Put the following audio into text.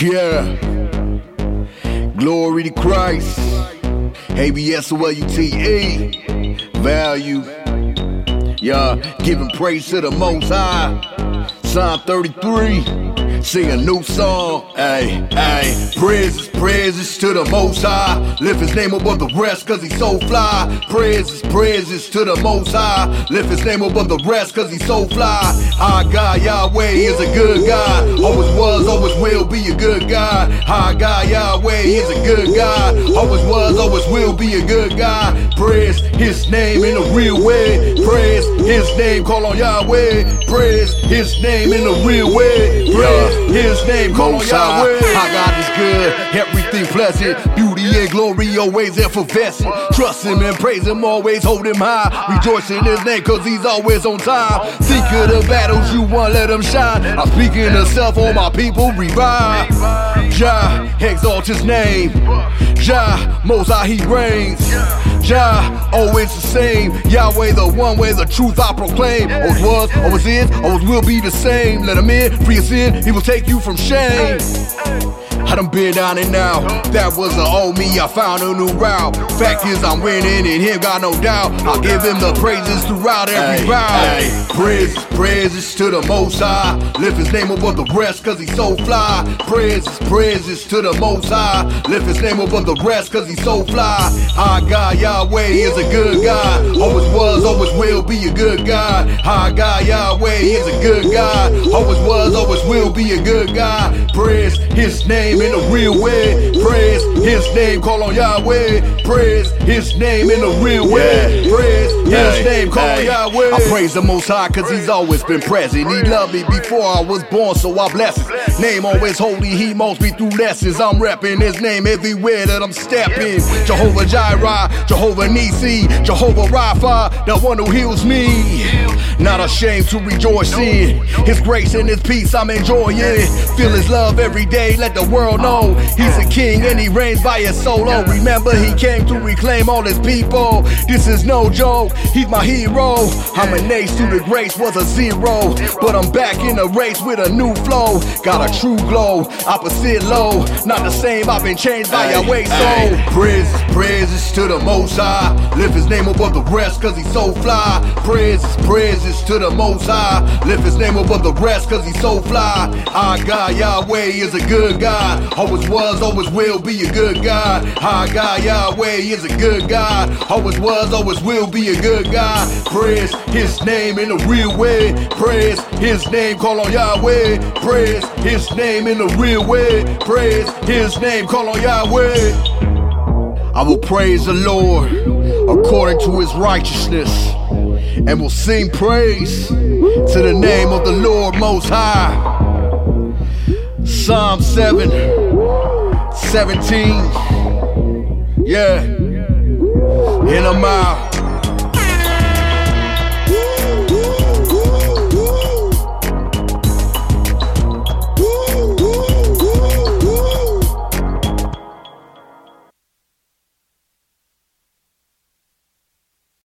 Yeah. Glory to Christ. ABS O L U T E. Value. Yeah. Giving praise to the Most High. Psalm 33 sing a new song. Hey, hey, praises, praises to the Most High. Lift His name above the rest, cause He's so fly. Praises, praises to the Most High. Lift His name above the rest, cause He's so fly. Our God Yahweh is a good God. Always was, always will be a good God. Our God Yahweh is a good God. Always was, always will be a good God. Praise His name in a real way. Praise His name, call on Yahweh. Praise His name in a real way. Praise his name, on Yahweh. Our God is good, everything pleasant. Beauty and glory always effervescent. Trust him and praise him, always hold him high. Rejoice in his name, cause he's always on time. Think of the battles you won, let him shine. I speak in to self, all my people revive. Jah, exalt his name. Jah, most high he reigns. Jah, always oh, the same. Yahweh, the one way, the truth I proclaim. Always was, always is, always will be the same. Let him in, free of sin, he will take you from shame. I done been on it now. That was the old me, I found a new route. Fact is, I'm winning and him, got no doubt. I'll give him the praises throughout every hey, round. Praises, praises to the Most High. Lift his name above the rest, cause he's so fly. Praises, praises to the Most High. Lift his name above the rest, cause he's so fly. Our God, Yahweh, is a good God. Always was, always will be a good God. Our God, Yahweh, is a good God. Always was, always will be a good God. Praise his name in a real way. His name, call on Yahweh. Praise his name in the real way. Praise his name, call on Yahweh. I praise the Most High cause he's always been present. He loved me before I was born, so I bless his name. Always holy, he molds me through lessons. I'm repping his name everywhere that I'm stepping. Jehovah Jireh, Jehovah Nisi, Jehovah Rapha, the one who heals me. Not ashamed to rejoice in his grace and his peace, I'm enjoying. Feel his love every day, let the world world know he's a king and he reigns by his solo. Remember, he came to reclaim all his people. This is no joke, he's my hero. I'm an ace to the grace was a zero. But I'm back in the race with a new flow. Got a true glow, opposite low. Not the same, I've been changed by your way. So, praises, praises to the most high. Lift his name above the rest, cause he's so fly. Praises, praises to the most high. Lift his name above the rest, cause he's so fly. Our God, Yahweh, is a good God. Always was, always will be a good God. Our God Yahweh is a good God. Always was, always will be a good God. Praise His name in a real way. Praise His name, call on Yahweh. Praise His name in a real way. Praise His name, call on Yahweh. I will praise the Lord according to His righteousness and will sing praise to the name of the Lord Most High. Psalm 7, 17. Yeah. In a mile.